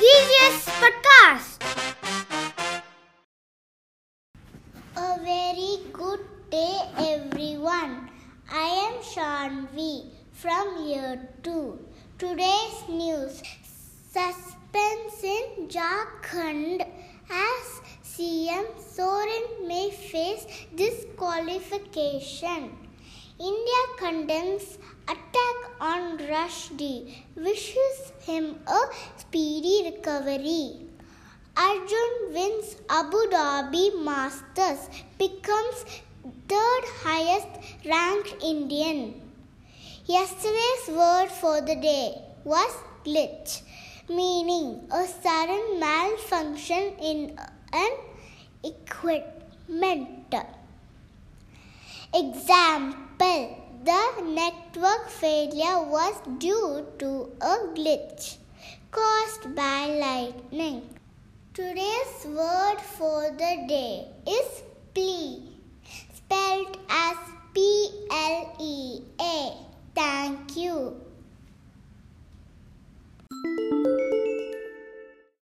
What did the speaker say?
GGS Podcast. A very good day, everyone. I am Shanvi from year 2. Today's news Suspense in Jharkhand as CM Soren may face disqualification. India condemns attack on Rushdie, wishes him a speedy recovery. Arjun wins Abu Dhabi Masters, becomes third highest ranked Indian. Yesterday's word for the day was glitch, meaning a sudden malfunction in an equipment. Example The network failure was due to a glitch caused by lightning. Today's word for the day is